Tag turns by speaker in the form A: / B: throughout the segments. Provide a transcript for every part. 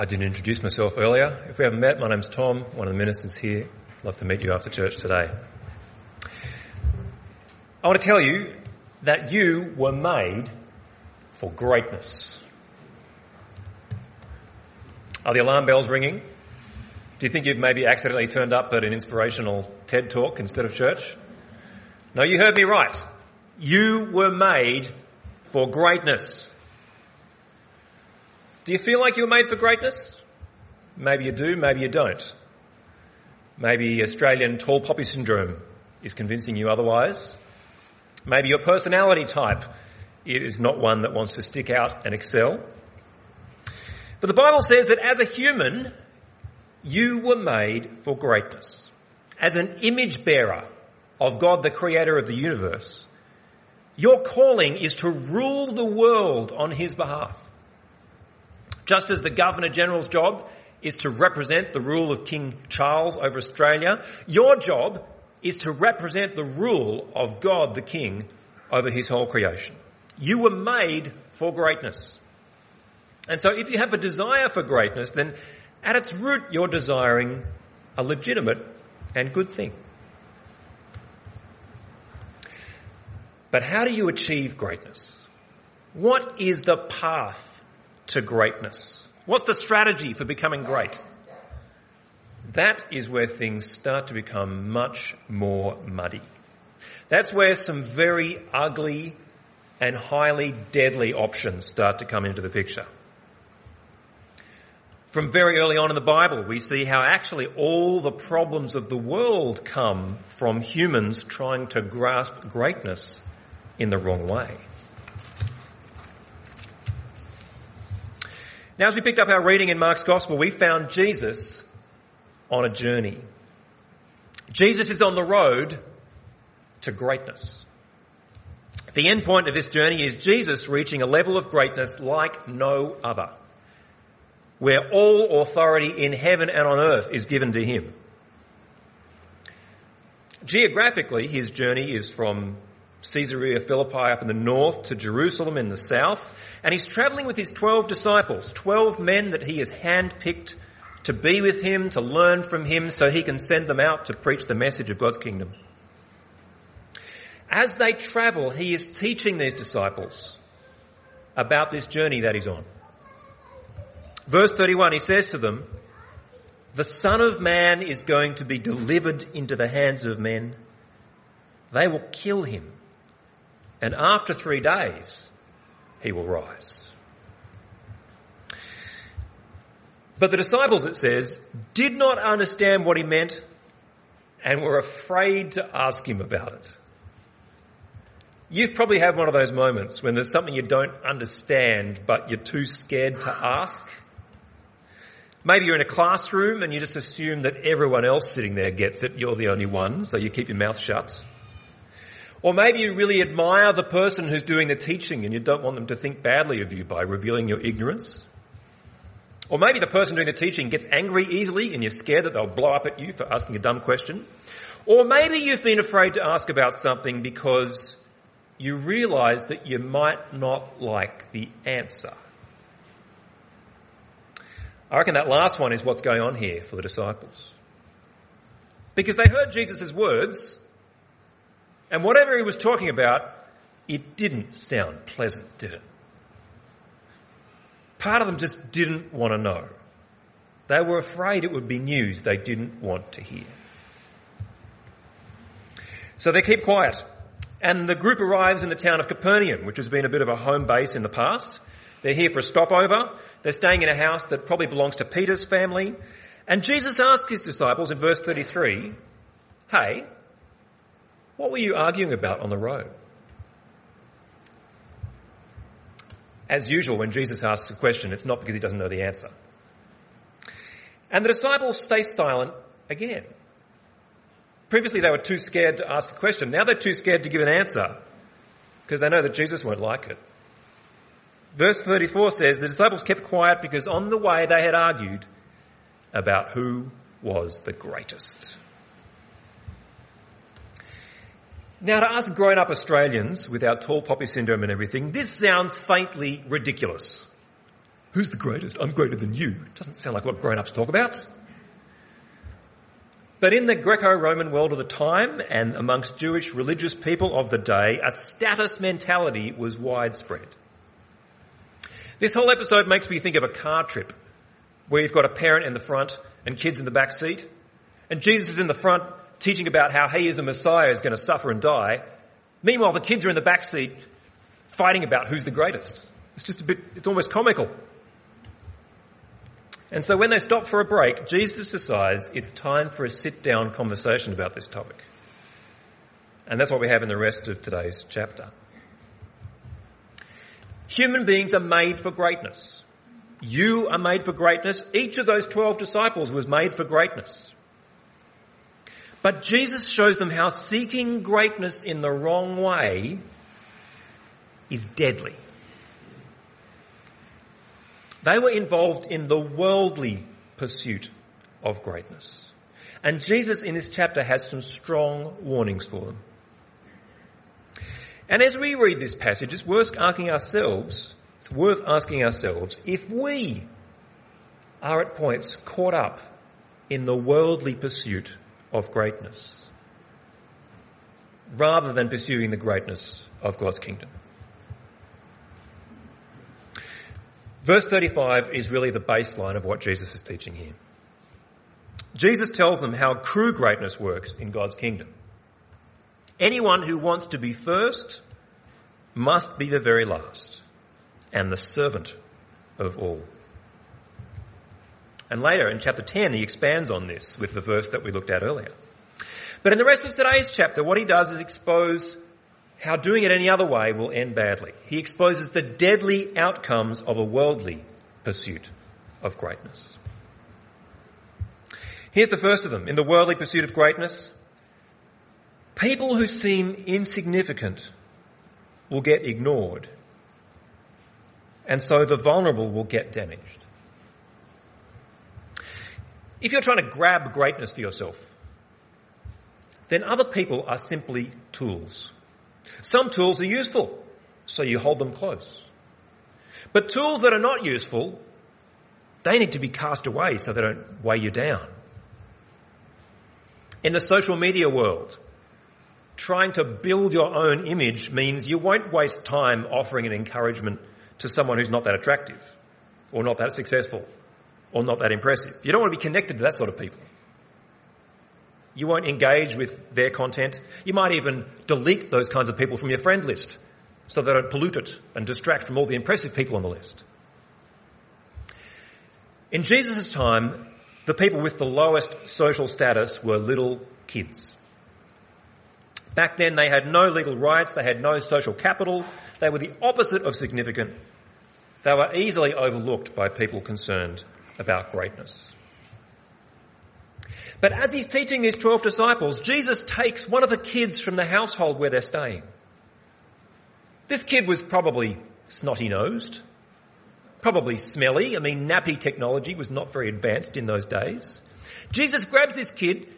A: I didn't introduce myself earlier. If we haven't met, my name's Tom, one of the ministers here. Love to meet you after church today. I want to tell you that you were made for greatness. Are the alarm bells ringing? Do you think you've maybe accidentally turned up at an inspirational TED talk instead of church? No, you heard me right. You were made for greatness. Do you feel like you were made for greatness? Maybe you do, maybe you don't. Maybe Australian tall poppy syndrome is convincing you otherwise. Maybe your personality type is not one that wants to stick out and excel. But the Bible says that as a human, you were made for greatness. As an image bearer of God, the creator of the universe, your calling is to rule the world on his behalf. Just as the Governor General's job is to represent the rule of King Charles over Australia. Your job is to represent the rule of God the King over his whole creation. You were made for greatness. And so if you have a desire for greatness, then at its root you're desiring a legitimate and good thing. But how do you achieve greatness? What is the path to greatness? What's the strategy for becoming great? That is where things start to become much more muddy. That's where some very ugly and highly deadly options start to come into the picture. From very early on in the Bible, we see how actually all the problems of the world come from humans trying to grasp greatness in the wrong way. Now, as we picked up our reading in Mark's Gospel, we found Jesus on a journey. Jesus is on the road to greatness. The end point of this journey is Jesus reaching a level of greatness like no other, where all authority in heaven and on earth is given to him. Geographically, his journey is from Caesarea Philippi up in the north to Jerusalem in the south. And he's traveling with his 12 disciples, 12 men that he has handpicked to be with him, to learn from him, so he can send them out to preach the message of God's kingdom. As they travel, he is teaching these disciples about this journey that he's on. Verse 31, he says to them, The Son of Man is going to be delivered into the hands of men. They will kill him and after three days he will rise. But the disciples, it says, did not understand what he meant and were afraid to ask him about it. You've probably had one of those moments when there's something you don't understand, but you're too scared to ask. Maybe you're in a classroom and you just assume that everyone else sitting there gets it, you're the only one, so you keep your mouth shut. Or maybe you really admire the person who's doing the teaching and you don't want them to think badly of you by revealing your ignorance. Or maybe the person doing the teaching gets angry easily and you're scared that they'll blow up at you for asking a dumb question. Or maybe you've been afraid to ask about something because you realize that you might not like the answer. I reckon that last one is what's going on here for the disciples. Because they heard Jesus' words and whatever he was talking about, it didn't sound pleasant, did it? Part of them just didn't want to know. They were afraid it would be news they didn't want to hear. So they keep quiet. And the group arrives in the town of Capernaum, which has been a bit of a home base in the past. They're here for a stopover. They're staying in a house that probably belongs to Peter's family. And Jesus asks his disciples in verse 33, Hey, what were you arguing about on the road? As usual, when Jesus asks a question, it's not because he doesn't know the answer. And the disciples stay silent again. Previously, they were too scared to ask a question. Now they're too scared to give an answer because they know that Jesus won't like it. Verse 34 says, The disciples kept quiet because on the way they had argued about who was the greatest. Now, to us grown up Australians with our tall poppy syndrome and everything, this sounds faintly ridiculous. Who's the greatest? I'm greater than you. Doesn't sound like what grown ups talk about. But in the Greco-Roman world of the time and amongst Jewish religious people of the day, a status mentality was widespread. This whole episode makes me think of a car trip where you've got a parent in the front and kids in the back seat. And Jesus is in the front teaching about how he is the Messiah is going to suffer and die. Meanwhile, the kids are in the back seat fighting about who's the greatest. It's just a bit, it's almost comical. And so when they stop for a break, Jesus decides it's time for a sit down conversation about this topic. And that's what we have in the rest of today's chapter. Human beings are made for greatness. You are made for greatness. Each of those 12 disciples was made for greatness. But Jesus shows them how seeking greatness in the wrong way is deadly. They were involved in the worldly pursuit of greatness. And Jesus in this chapter has some strong warnings for them. And as we read this passage, it's worth asking ourselves, it's worth asking ourselves if we are at points caught up in the worldly pursuit of greatness rather than pursuing the greatness of God's kingdom. Verse 35 is really the baseline of what Jesus is teaching here. Jesus tells them how true greatness works in God's kingdom. Anyone who wants to be first must be the very last and the servant of all. And later in chapter 10, he expands on this with the verse that we looked at earlier. But in the rest of today's chapter, what he does is expose how doing it any other way will end badly. He exposes the deadly outcomes of a worldly pursuit of greatness. Here's the first of them. In the worldly pursuit of greatness, people who seem insignificant will get ignored. And so the vulnerable will get damaged. If you're trying to grab greatness for yourself, then other people are simply tools. Some tools are useful, so you hold them close. But tools that are not useful, they need to be cast away so they don't weigh you down. In the social media world, trying to build your own image means you won't waste time offering an encouragement to someone who's not that attractive or not that successful or not that impressive. You don't want to be connected to that sort of people. You won't engage with their content. You might even delete those kinds of people from your friend list so they don't pollute it and distract from all the impressive people on the list. In Jesus' time, the people with the lowest social status were little kids. Back then they had no legal rights, they had no social capital, they were the opposite of significant. They were easily overlooked by people concerned about greatness. But as he's teaching these 12 disciples, Jesus takes one of the kids from the household where they're staying. This kid was probably snotty nosed, probably smelly. I mean, nappy technology was not very advanced in those days. Jesus grabs this kid,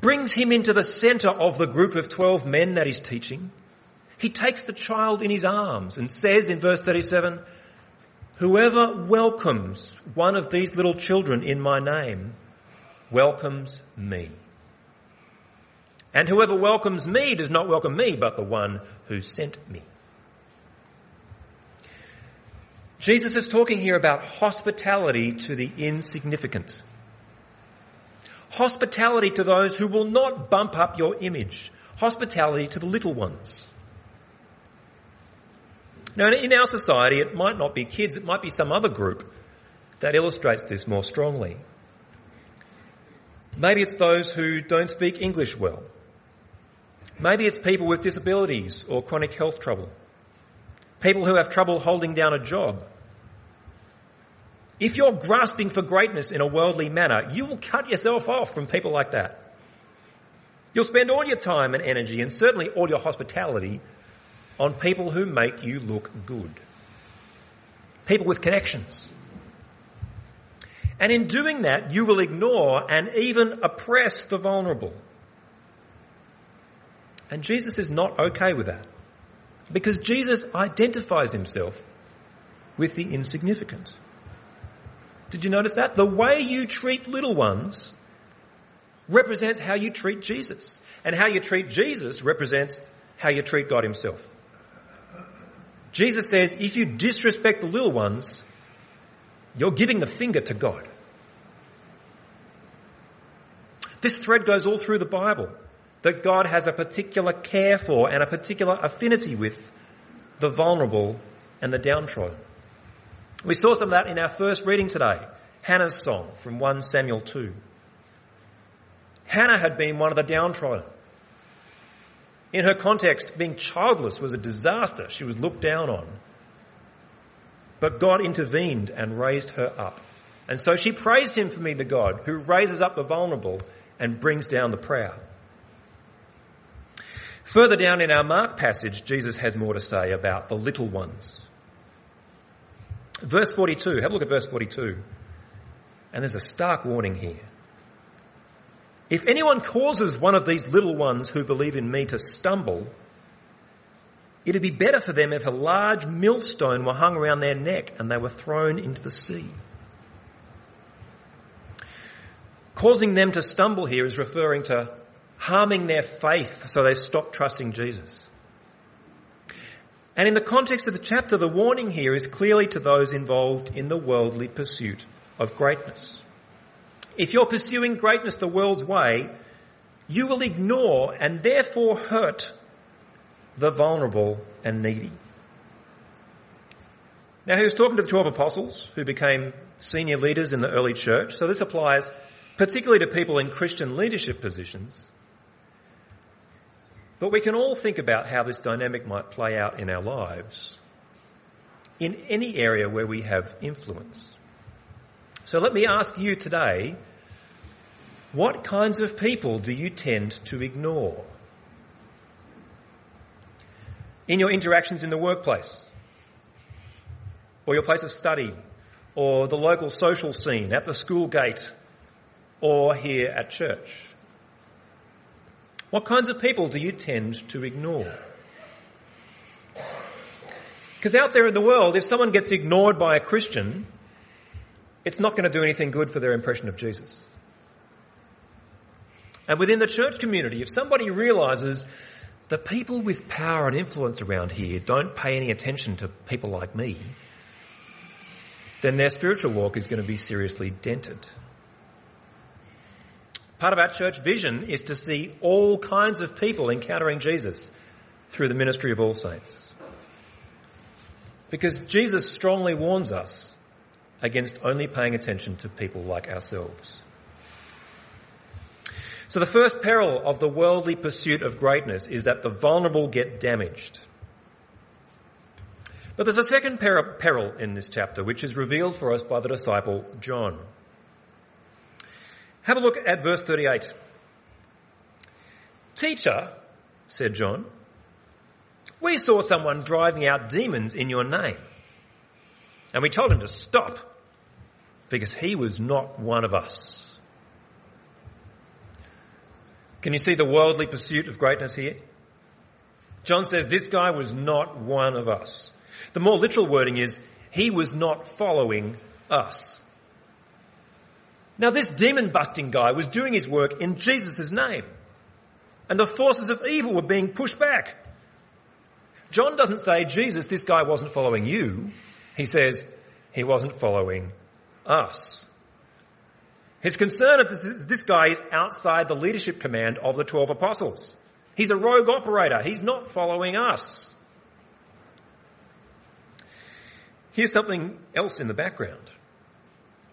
A: brings him into the center of the group of 12 men that he's teaching. He takes the child in his arms and says in verse 37, Whoever welcomes one of these little children in my name welcomes me. And whoever welcomes me does not welcome me, but the one who sent me. Jesus is talking here about hospitality to the insignificant. Hospitality to those who will not bump up your image. Hospitality to the little ones. Now, in our society, it might not be kids, it might be some other group that illustrates this more strongly. Maybe it's those who don't speak English well. Maybe it's people with disabilities or chronic health trouble. People who have trouble holding down a job. If you're grasping for greatness in a worldly manner, you will cut yourself off from people like that. You'll spend all your time and energy and certainly all your hospitality on people who make you look good. People with connections. And in doing that, you will ignore and even oppress the vulnerable. And Jesus is not okay with that. Because Jesus identifies himself with the insignificant. Did you notice that? The way you treat little ones represents how you treat Jesus. And how you treat Jesus represents how you treat God himself. Jesus says, if you disrespect the little ones, you're giving the finger to God. This thread goes all through the Bible that God has a particular care for and a particular affinity with the vulnerable and the downtrodden. We saw some of that in our first reading today, Hannah's song from 1 Samuel 2. Hannah had been one of the downtrodden. In her context, being childless was a disaster. She was looked down on. But God intervened and raised her up. And so she praised him for being the God who raises up the vulnerable and brings down the proud. Further down in our Mark passage, Jesus has more to say about the little ones. Verse 42, have a look at verse 42. And there's a stark warning here. If anyone causes one of these little ones who believe in me to stumble, it'd be better for them if a large millstone were hung around their neck and they were thrown into the sea. Causing them to stumble here is referring to harming their faith so they stop trusting Jesus. And in the context of the chapter, the warning here is clearly to those involved in the worldly pursuit of greatness. If you're pursuing greatness the world's way, you will ignore and therefore hurt the vulnerable and needy. Now he was talking to the 12 apostles who became senior leaders in the early church, so this applies particularly to people in Christian leadership positions. But we can all think about how this dynamic might play out in our lives in any area where we have influence. So let me ask you today what kinds of people do you tend to ignore? In your interactions in the workplace, or your place of study, or the local social scene, at the school gate, or here at church? What kinds of people do you tend to ignore? Because out there in the world, if someone gets ignored by a Christian, it's not going to do anything good for their impression of Jesus. And within the church community, if somebody realizes the people with power and influence around here don't pay any attention to people like me, then their spiritual walk is going to be seriously dented. Part of our church vision is to see all kinds of people encountering Jesus through the ministry of all saints. Because Jesus strongly warns us against only paying attention to people like ourselves. So the first peril of the worldly pursuit of greatness is that the vulnerable get damaged. But there's a second peril in this chapter, which is revealed for us by the disciple John. Have a look at verse 38. Teacher, said John, we saw someone driving out demons in your name. And we told him to stop because he was not one of us. Can you see the worldly pursuit of greatness here? John says this guy was not one of us. The more literal wording is, he was not following us. Now this demon busting guy was doing his work in Jesus' name. And the forces of evil were being pushed back. John doesn't say, Jesus, this guy wasn't following you. He says, he wasn't following us. His concern is this guy is outside the leadership command of the 12 apostles. He's a rogue operator. He's not following us. Here's something else in the background.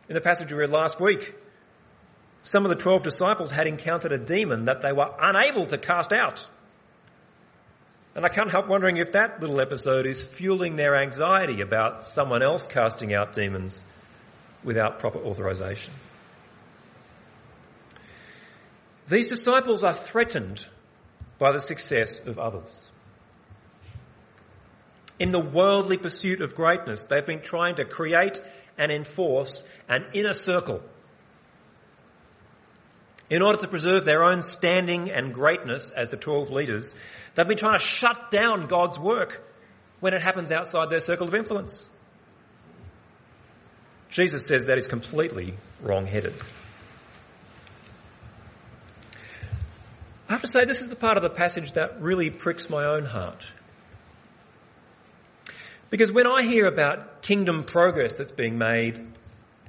A: In the passage we read last week, some of the 12 disciples had encountered a demon that they were unable to cast out. And I can't help wondering if that little episode is fueling their anxiety about someone else casting out demons without proper authorization. These disciples are threatened by the success of others. In the worldly pursuit of greatness, they've been trying to create and enforce an inner circle in order to preserve their own standing and greatness as the 12 leaders. They've been trying to shut down God's work when it happens outside their circle of influence. Jesus says that is completely wrong-headed. I have to say this is the part of the passage that really pricks my own heart. Because when I hear about kingdom progress that's being made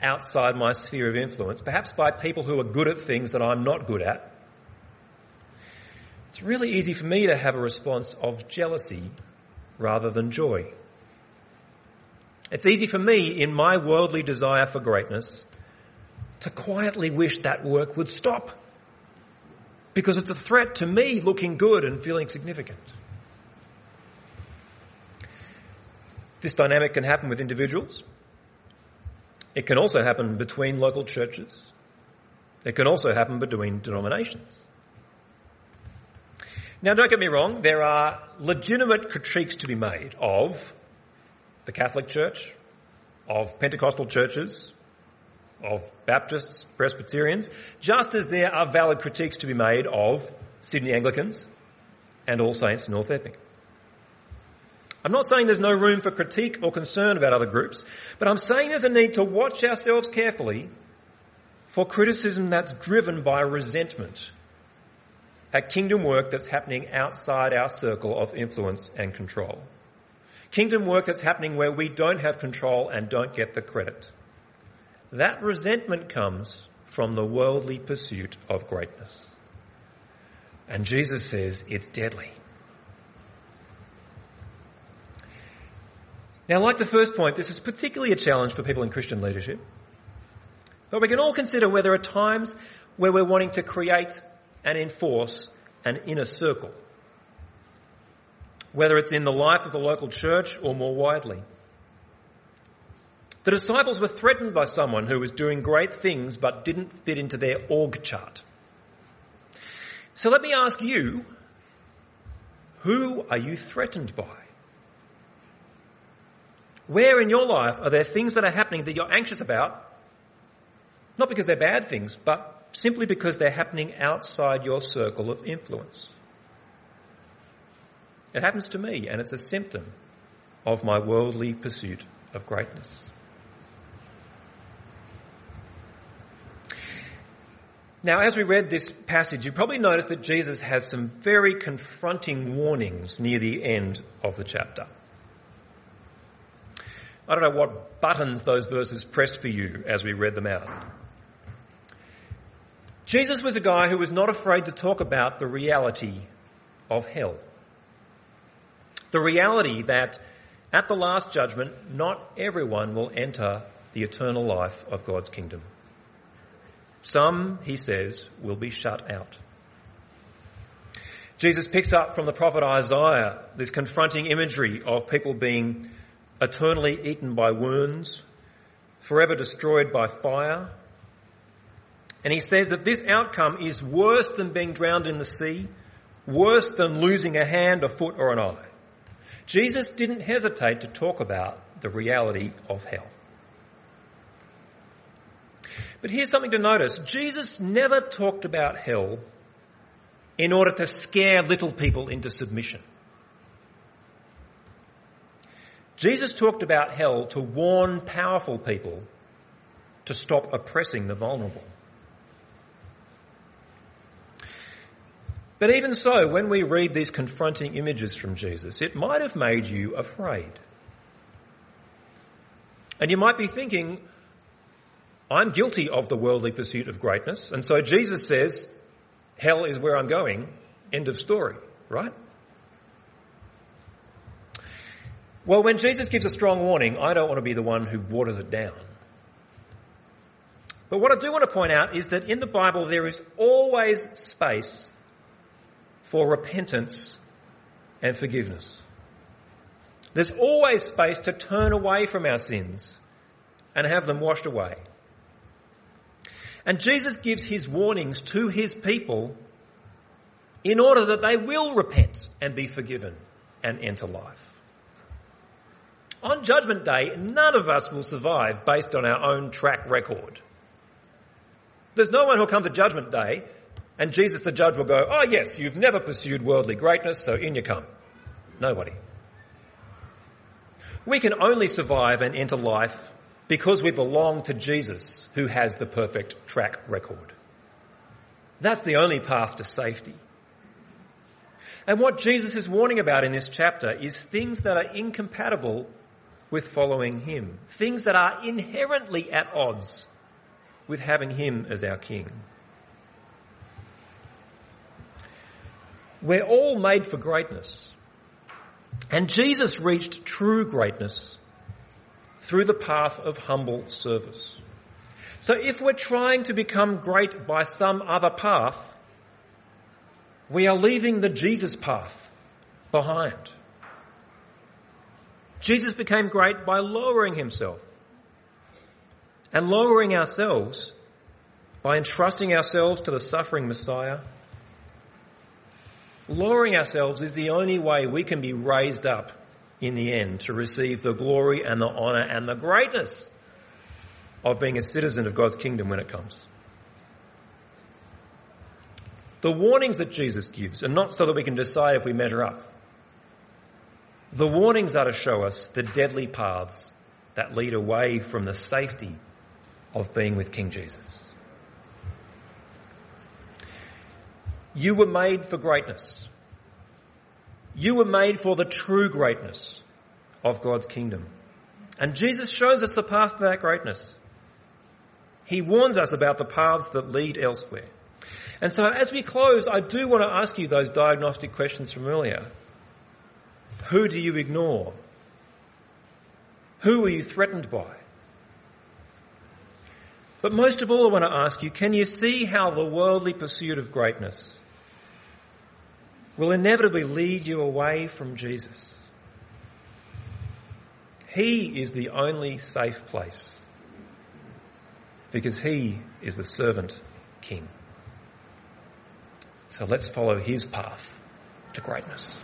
A: outside my sphere of influence, perhaps by people who are good at things that I'm not good at, it's really easy for me to have a response of jealousy rather than joy. It's easy for me, in my worldly desire for greatness, to quietly wish that work would stop. Because it's a threat to me looking good and feeling significant. This dynamic can happen with individuals. It can also happen between local churches. It can also happen between denominations. Now, don't get me wrong, there are legitimate critiques to be made of the Catholic Church, of Pentecostal churches, of Baptists, Presbyterians, just as there are valid critiques to be made of Sydney Anglicans and All Saints North Epping. I'm not saying there's no room for critique or concern about other groups, but I'm saying there's a need to watch ourselves carefully for criticism that's driven by resentment at kingdom work that's happening outside our circle of influence and control. Kingdom work that's happening where we don't have control and don't get the credit. That resentment comes from the worldly pursuit of greatness. And Jesus says it's deadly. Now, like the first point, this is particularly a challenge for people in Christian leadership. But we can all consider where there are times where we're wanting to create and enforce an inner circle. Whether it's in the life of the local church or more widely. The disciples were threatened by someone who was doing great things but didn't fit into their org chart. So let me ask you, who are you threatened by? Where in your life are there things that are happening that you're anxious about? Not because they're bad things, but simply because they're happening outside your circle of influence. It happens to me, and it's a symptom of my worldly pursuit of greatness. Now, as we read this passage, you probably noticed that Jesus has some very confronting warnings near the end of the chapter. I don't know what buttons those verses pressed for you as we read them out. Jesus was a guy who was not afraid to talk about the reality of hell. The reality that at the last judgment, not everyone will enter the eternal life of God's kingdom. Some, he says, will be shut out. Jesus picks up from the prophet Isaiah this confronting imagery of people being eternally eaten by wounds, forever destroyed by fire. And he says that this outcome is worse than being drowned in the sea, worse than losing a hand, a foot, or an eye. Jesus didn't hesitate to talk about the reality of hell. But here's something to notice. Jesus never talked about hell in order to scare little people into submission. Jesus talked about hell to warn powerful people to stop oppressing the vulnerable. But even so, when we read these confronting images from Jesus, it might have made you afraid. And you might be thinking, I'm guilty of the worldly pursuit of greatness, and so Jesus says, hell is where I'm going, end of story, right? Well, when Jesus gives a strong warning, I don't want to be the one who waters it down. But what I do want to point out is that in the Bible there is always space for repentance and forgiveness. There's always space to turn away from our sins and have them washed away. And Jesus gives his warnings to his people in order that they will repent and be forgiven and enter life. On Judgment Day, none of us will survive based on our own track record. There's no one who'll come to Judgment Day and Jesus the judge will go, oh yes, you've never pursued worldly greatness, so in you come. Nobody. We can only survive and enter life because we belong to Jesus, who has the perfect track record. That's the only path to safety. And what Jesus is warning about in this chapter is things that are incompatible with following Him. Things that are inherently at odds with having Him as our King. We're all made for greatness. And Jesus reached true greatness through the path of humble service. So if we're trying to become great by some other path, we are leaving the Jesus path behind. Jesus became great by lowering himself and lowering ourselves by entrusting ourselves to the suffering Messiah. Lowering ourselves is the only way we can be raised up in the end to receive the glory and the honour and the greatness of being a citizen of God's kingdom when it comes. The warnings that Jesus gives are not so that we can decide if we measure up. The warnings are to show us the deadly paths that lead away from the safety of being with King Jesus. You were made for greatness. You were made for the true greatness of God's kingdom. And Jesus shows us the path to that greatness. He warns us about the paths that lead elsewhere. And so as we close, I do want to ask you those diagnostic questions from earlier. Who do you ignore? Who are you threatened by? But most of all, I want to ask you, can you see how the worldly pursuit of greatness will inevitably lead you away from Jesus? He is the only safe place because he is the servant king. So let's follow his path to greatness.